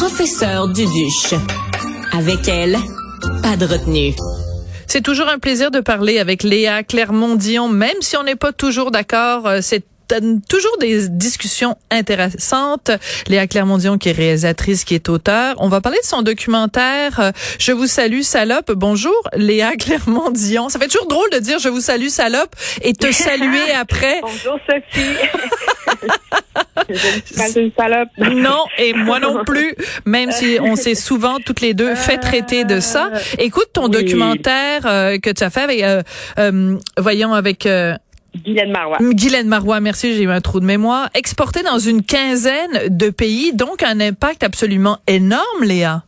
professeur Duduche. Avec elle, pas de retenue. C'est toujours un plaisir de parler avec Léa Clermont-Dion, même si on n'est pas toujours d'accord. euh, C'est toujours des discussions intéressantes. Léa Clermont-Dion, qui est réalisatrice, qui est auteure. On va parler de son documentaire euh, Je vous salue, salope. Bonjour, Léa Clermont-Dion. Ça fait toujours drôle de dire Je vous salue, salope, et te saluer après. Bonjour, Sophie. Je ne suis pas une salope. Non, et moi non plus, même si on s'est souvent toutes les deux fait traiter de ça. Écoute ton Oui. documentaire euh, que tu as fait avec, euh, euh, voyons, avec euh, Guylaine Marois. Guylaine Marois, merci, j'ai eu un trou de mémoire, exporté dans une quinzaine de pays, donc un impact absolument énorme, Léa.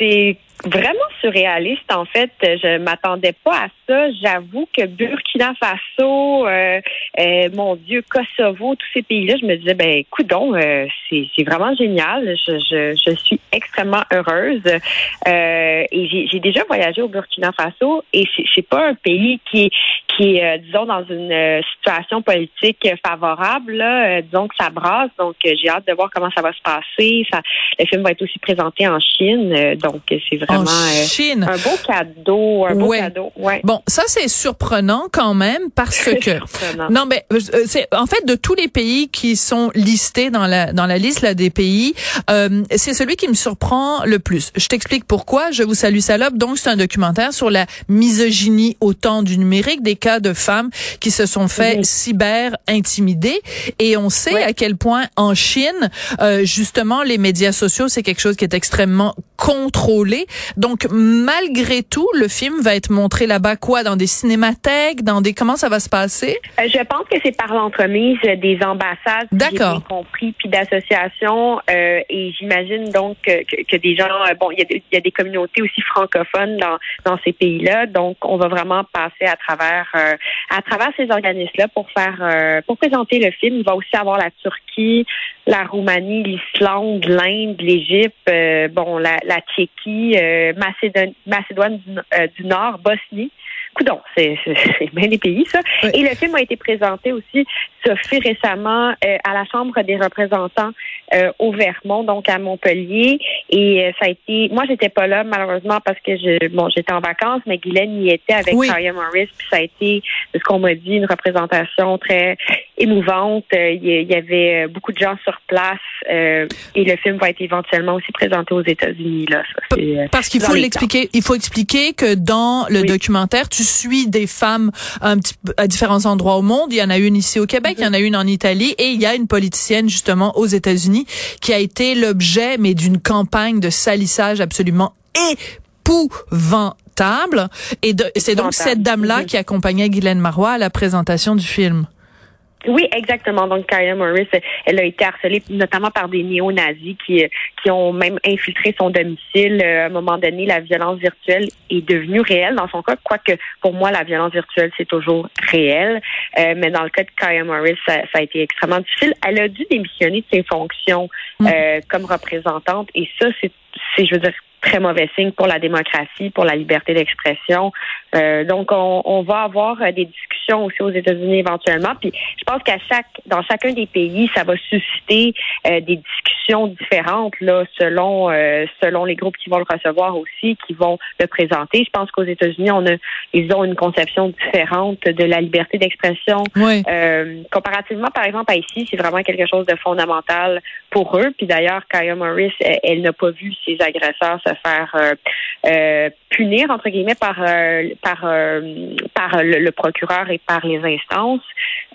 C'est vraiment surréaliste, en fait. Je m'attendais pas à ça. J'avoue que Burkina Faso, euh, euh, mon Dieu, Kosovo, tous ces pays-là, je me disais, ben, coudon, euh, c'est vraiment génial. Je, je, je suis extrêmement heureuse. Euh, et j'ai déjà voyagé au Burkina Faso et c'est pas un pays qui qui est, euh, disons, dans une euh, situation politique favorable. Là. Disons ça brasse, donc j'ai hâte de voir comment ça va se passer. Ça, le film va être aussi présenté en Chine, donc c'est vraiment En euh, Chine. un beau cadeau, un beau Ouais. cadeau. Ouais. Bon, ça c'est surprenant quand même parce que non mais euh, c'est en fait de tous les pays qui sont listés dans la dans la liste là des pays, euh, c'est celui qui me surprend le plus. Je t'explique pourquoi. Je vous salue salope. Donc c'est un documentaire sur la misogynie au temps du numérique, des cas de femmes qui se sont fait cyber intimider et on sait à quel point en Chine euh, justement les médias sociaux c'est quelque chose qui est extrêmement contrôlé. Donc malgré tout, le film va être montré là-bas quoi dans des cinémathèques, dans des comment ça va se passer? Euh, je pense que c'est par l'entremise des ambassades, D'accord. compris, puis d'associations. euh, et j'imagine donc que, que- que des gens, euh, bon, il y, a des- il y a des communautés aussi francophones dans, dans ces pays-là. Donc, on va vraiment passer à travers euh, à travers ces organismes-là pour faire euh, pour présenter le film. Il va aussi avoir la Turquie, la Roumanie, l'Islande, l'Inde, l'Égypte, euh, bon, la, la Tchéquie, euh, Macédoine, Macédoine du, euh, du Nord, Bosnie. Coudon, c'est bien des pays, ça. Oui. Et le film a été présenté aussi, Sophie, récemment euh, à la Chambre des représentants euh, au Vermont, donc à Montpellier. Et ça a été... Moi, j'étais pas là, malheureusement, parce que je, bon, j'étais en vacances, mais Guylaine y était avec Oui. Kaya Morris. Puis ça a été, de ce qu'on m'a dit, une représentation très émouvante. Euh, Il y, avait euh, beaucoup de gens sur place. euh, et le film va être éventuellement aussi présenté aux États-Unis. Là, ça, euh, Parce qu'il faut l'expliquer, il faut expliquer que dans le Oui. documentaire, tu suis des femmes un petit à différents endroits au monde. Il y en a une ici au Québec, il y en a une en Italie et il y a une politicienne justement aux États-Unis qui a été l'objet mais d'une campagne de salissage absolument épouvantable. Et de- c'est donc cette dame-là Mhm. qui accompagnait Guylaine Marois à la présentation du film. Oui, exactement. Donc, Kaya Morris, elle a été harcelée notamment par des néo-nazis qui, qui ont même infiltré son domicile. Euh, À un moment donné, la violence virtuelle est devenue réelle dans son cas, quoique pour moi, la violence virtuelle, c'est toujours réel. Euh, mais dans le cas de Kaya Morris, ça, ça a été extrêmement difficile. Elle a dû démissionner de ses fonctions Mm. euh, comme représentante. Et ça, c'est, c'est, je veux dire, très mauvais signe pour la démocratie, pour la liberté d'expression. Euh, donc, on, on va avoir euh, des discussions aussi aux États-Unis éventuellement. Puis, je pense qu'à chaque, dans chacun des pays, ça va susciter euh, des discussions différentes là, selon euh, selon les groupes qui vont le recevoir aussi, qui vont le présenter. Je pense qu'aux États-Unis, on a ils ont une conception différente de la liberté d'expression. Oui. Euh, comparativement, par exemple, à ici, c'est vraiment quelque chose de fondamental pour eux. Puis d'ailleurs, Kaya Morris, elle, elle n'a pas vu ses agresseurs se faire punir entre guillemets par euh, par euh, par le, procureur et par les instances.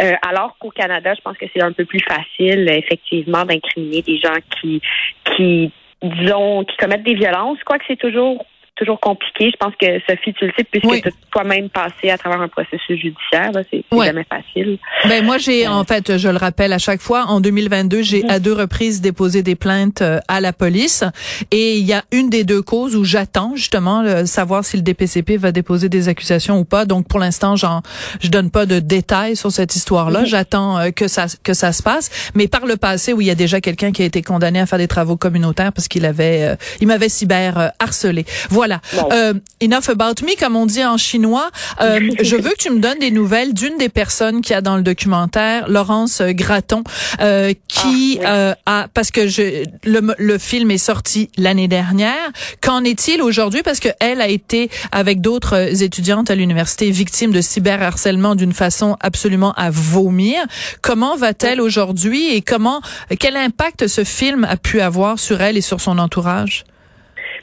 Euh, alors qu'au Canada, je pense que c'est un peu plus facile, effectivement, d'incriminer des gens qui qui disons qui commettent des violences. Quoique c'est toujours toujours compliqué. Je pense que Sophie, tu le sais, puisque Oui. tu as toi-même passé à travers un processus judiciaire, c'est Ouais. jamais facile. Ben moi j'ai en fait je le rappelle à chaque fois en 2022 j'ai à deux reprises déposé des plaintes euh, à la police. Et il y a une des deux causes où j'attends justement euh, savoir si le DPCP va déposer des accusations ou pas. Donc pour l'instant j'en je donne pas de détails sur cette histoire là j'attends euh, que ça que ça se passe. Mais par le passé où il y a déjà quelqu'un qui a été condamné à faire des travaux communautaires parce qu'il avait euh, il m'avait cyber euh, harcelé. Voilà Voilà. Euh, enough about me, comme on dit en chinois. Euh, je veux que tu me donnes des nouvelles d'une des personnes qui a dans le documentaire, Laurence Gratton, euh, qui ah, a, parce que je, le, le film est sorti l'année dernière. Qu'en est-il aujourd'hui? Parce que elle a été, avec d'autres étudiantes à l'université, victime de cyberharcèlement d'une façon absolument à vomir. Comment va-t-elle aujourd'hui et comment, quel impact ce film a pu avoir sur elle et sur son entourage?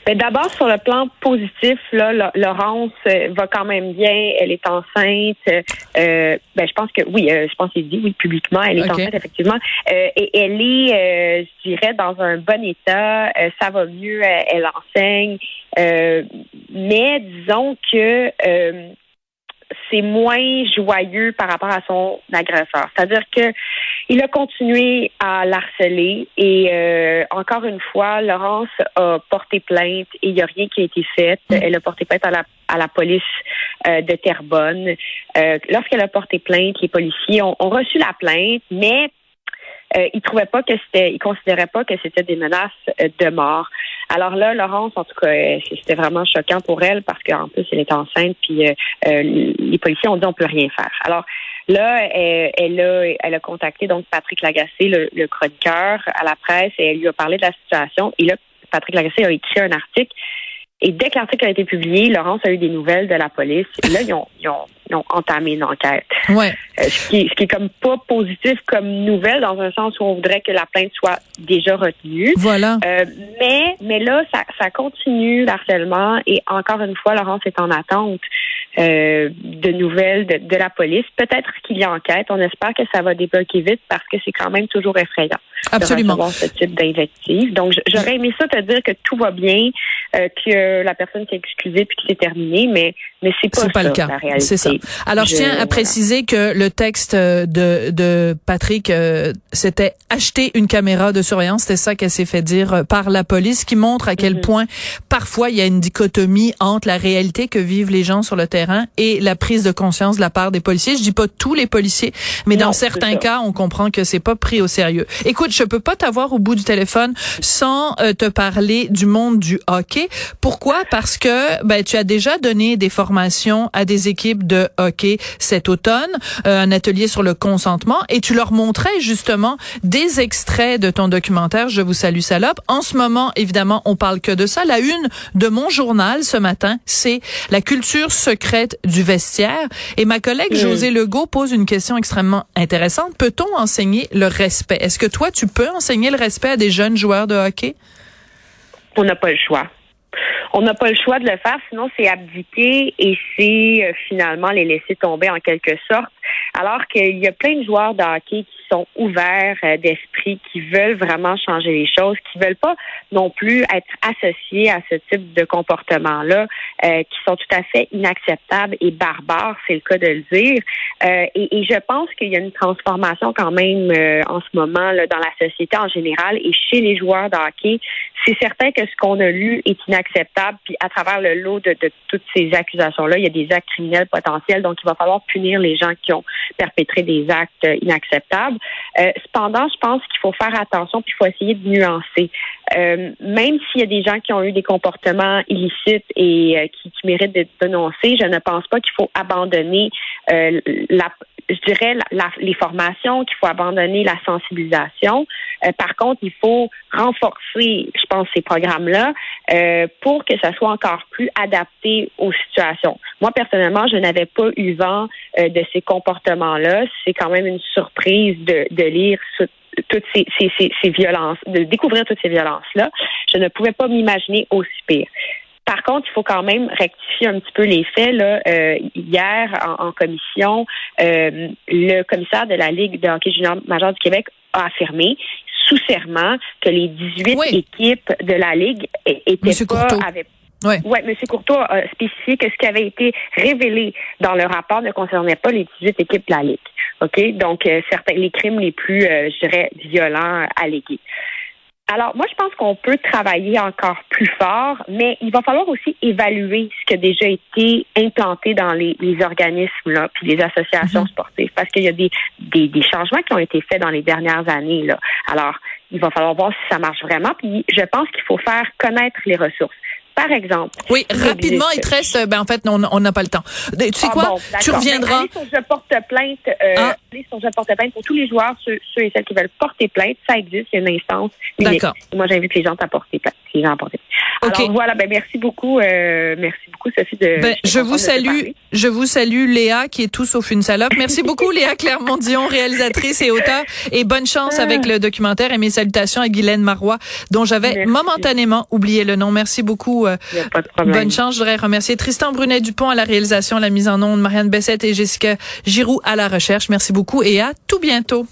Ben, d'abord, sur le plan positif, là, Laurence euh, va quand même bien. Elle est enceinte. Euh, ben, je pense que oui, euh, je pense qu'il dit oui publiquement. Elle est enceinte effectivement, et elle est, je dirais, dans un bon état. ça va mieux. Elle, enseigne, mais disons que c'est moins joyeux par rapport à son agresseur. C'est-à-dire que il a continué à l'harceler et euh, encore une fois, Laurence a porté plainte et il n'y a rien qui a été fait. Mm. Elle a porté plainte à la, à la police euh, de Terrebonne. Euh, Lorsqu'elle a porté plainte, les policiers ont, ont reçu la plainte, mais euh, ils trouvaient pas que c'était, ils considéraient pas que c'était des menaces euh, de mort. Alors là, Laurence, en tout cas, euh, c'était vraiment choquant pour elle parce qu'en plus, elle est enceinte, puis euh, les policiers ont dit on peut rien faire. Alors là, elle, a, elle a contacté donc Patrick Lagacé, le, le chroniqueur, à la presse, et elle lui a parlé de la situation. Et là, Patrick Lagacé a écrit un article. Et dès que l'article a été publié, Laurence a eu des nouvelles de la police. Là, ils ont ont entamé une enquête. Ouais. Euh, ce, qui, ce qui est comme pas positif comme nouvelle dans un sens où on voudrait que la plainte soit déjà retenue. Voilà. Euh, mais mais là ça, ça continue l'harcèlement et encore une fois Laurence est en attente euh, de nouvelles de, de la police. Peut-être qu'il y a enquête. On espère que ça va débloquer vite parce que c'est quand même toujours effrayant. Absolument. De ce type d'invective. Donc j'aurais aimé ça te dire que tout va bien, euh, que la personne s'est excusée puis que c'est terminé, mais mais c'est pas, pas le cas. C'est ça. Alors, je, tiens à préciser que le texte de, de Patrick, euh, c'était acheter une caméra de surveillance. C'était ça qu'elle s'est fait dire euh, par la police, qui montre à quel mhm. point parfois il y a une dichotomie entre la réalité que vivent les gens sur le terrain et la prise de conscience de la part des policiers. Je dis pas tous les policiers, mais dans certains cas, on comprend que c'est pas pris au sérieux. Écoute, je peux pas t'avoir au bout du téléphone sans euh, te parler du monde du hockey. Pourquoi? Parce que ben tu as déjà donné des formations à des équipes de hockey cet automne, euh, un atelier sur le consentement, et tu leur montrais justement des extraits de ton documentaire Je vous salue salope. En ce moment, évidemment, on parle que de ça. La une de mon journal ce matin, c'est la culture secrète du vestiaire. Et ma collègue José Legault pose une question extrêmement intéressante. Peut-on enseigner le respect? Est-ce que toi, tu peux enseigner le respect à des jeunes joueurs de hockey? On n'a pas le choix on n'a pas le choix de le faire, sinon c'est abdiquer et c'est euh, finalement les laisser tomber en quelque sorte. Alors qu'il y a plein de joueurs de qui sont ouverts euh, d'esprit, qui veulent vraiment changer les choses, qui veulent pas non plus être associés à ce type de comportement-là, euh, qui sont tout à fait inacceptables et barbares, c'est le cas de le dire. Euh, et, et, je pense qu'il y a une transformation quand même en ce moment là, dans la société en général et chez les joueurs de. C'est certain que ce qu'on a lu est inacceptable, puis à travers le lot de, toutes ces accusations-là, il y a des actes criminels potentiels, donc il va falloir punir les gens qui ont perpétré des actes inacceptables. Euh, cependant, je pense qu'il faut faire attention puis il faut essayer de nuancer. Euh, même s'il y a des gens qui ont eu des comportements illicites et euh, qui, méritent d'être dénoncés, je ne pense pas qu'il faut abandonner la, je dirais les formations, qu'il faut abandonner la sensibilisation. par contre, il faut renforcer, je pense, ces programmes-là pour que ça soit encore plus adapté aux situations. Moi, personnellement, je n'avais pas eu vent de ces comportements-là. C'est quand même une surprise de, de lire toutes ces, ces, ces, violences, de découvrir toutes ces violences-là. Je ne pouvais pas m'imaginer aussi pire. Par contre, il faut quand même rectifier un petit peu les faits. Là. Euh, hier, en, commission, euh, le commissaire de la Ligue de hockey junior majeur du Québec a affirmé sous serment que les 18 équipes de la Ligue étaient pas, avaient oui, ouais, M. Courtois a spécifié que ce qui avait été révélé dans le rapport ne concernait pas les 18 équipes de la Ligue. OK? Donc, euh, certains, les crimes les plus, euh, je dirais, violents allégués. Alors, moi, je pense qu'on peut travailler encore plus fort, mais il va falloir aussi évaluer ce qui a déjà été implanté dans les, organismes là, puis les associations mhm. sportives, parce qu'il y a des, des, des, changements qui ont été faits dans les dernières années. Là. Alors, il va falloir voir si ça marche vraiment. Puis, je pense qu'il faut faire connaître les ressources par exemple. Oui, rapidement, il te reste, ben en fait, on n'a pas le temps. Tu sais Ah quoi? bon, tu reviendras. Ben, allez sur Je porte plainte. Euh, Ah. Allez sur Je porte plainte pour tous les joueurs, ceux, ceux et celles qui veulent porter plainte. Ça existe, il y a une instance. D'accord. Moi, j'invite les gens à porter plainte. Les gens à porter plainte. OK. Alors voilà, ben merci beaucoup, euh, merci beaucoup Sophie de. Ben, je vous salue, je vous salue Léa qui est tout sauf une salope. Merci beaucoup Léa Clermont-Dion, réalisatrice et auteure et bonne chance avec le documentaire et mes salutations à Guylaine Marois dont j'avais momentanément oublié le nom. Merci beaucoup. Euh. Bonne chance. Je voudrais remercier Tristan Brunet Dupont à la réalisation, la mise en onde, Marianne Bessette et Jessica Giroux à la recherche. Merci beaucoup et à tout bientôt.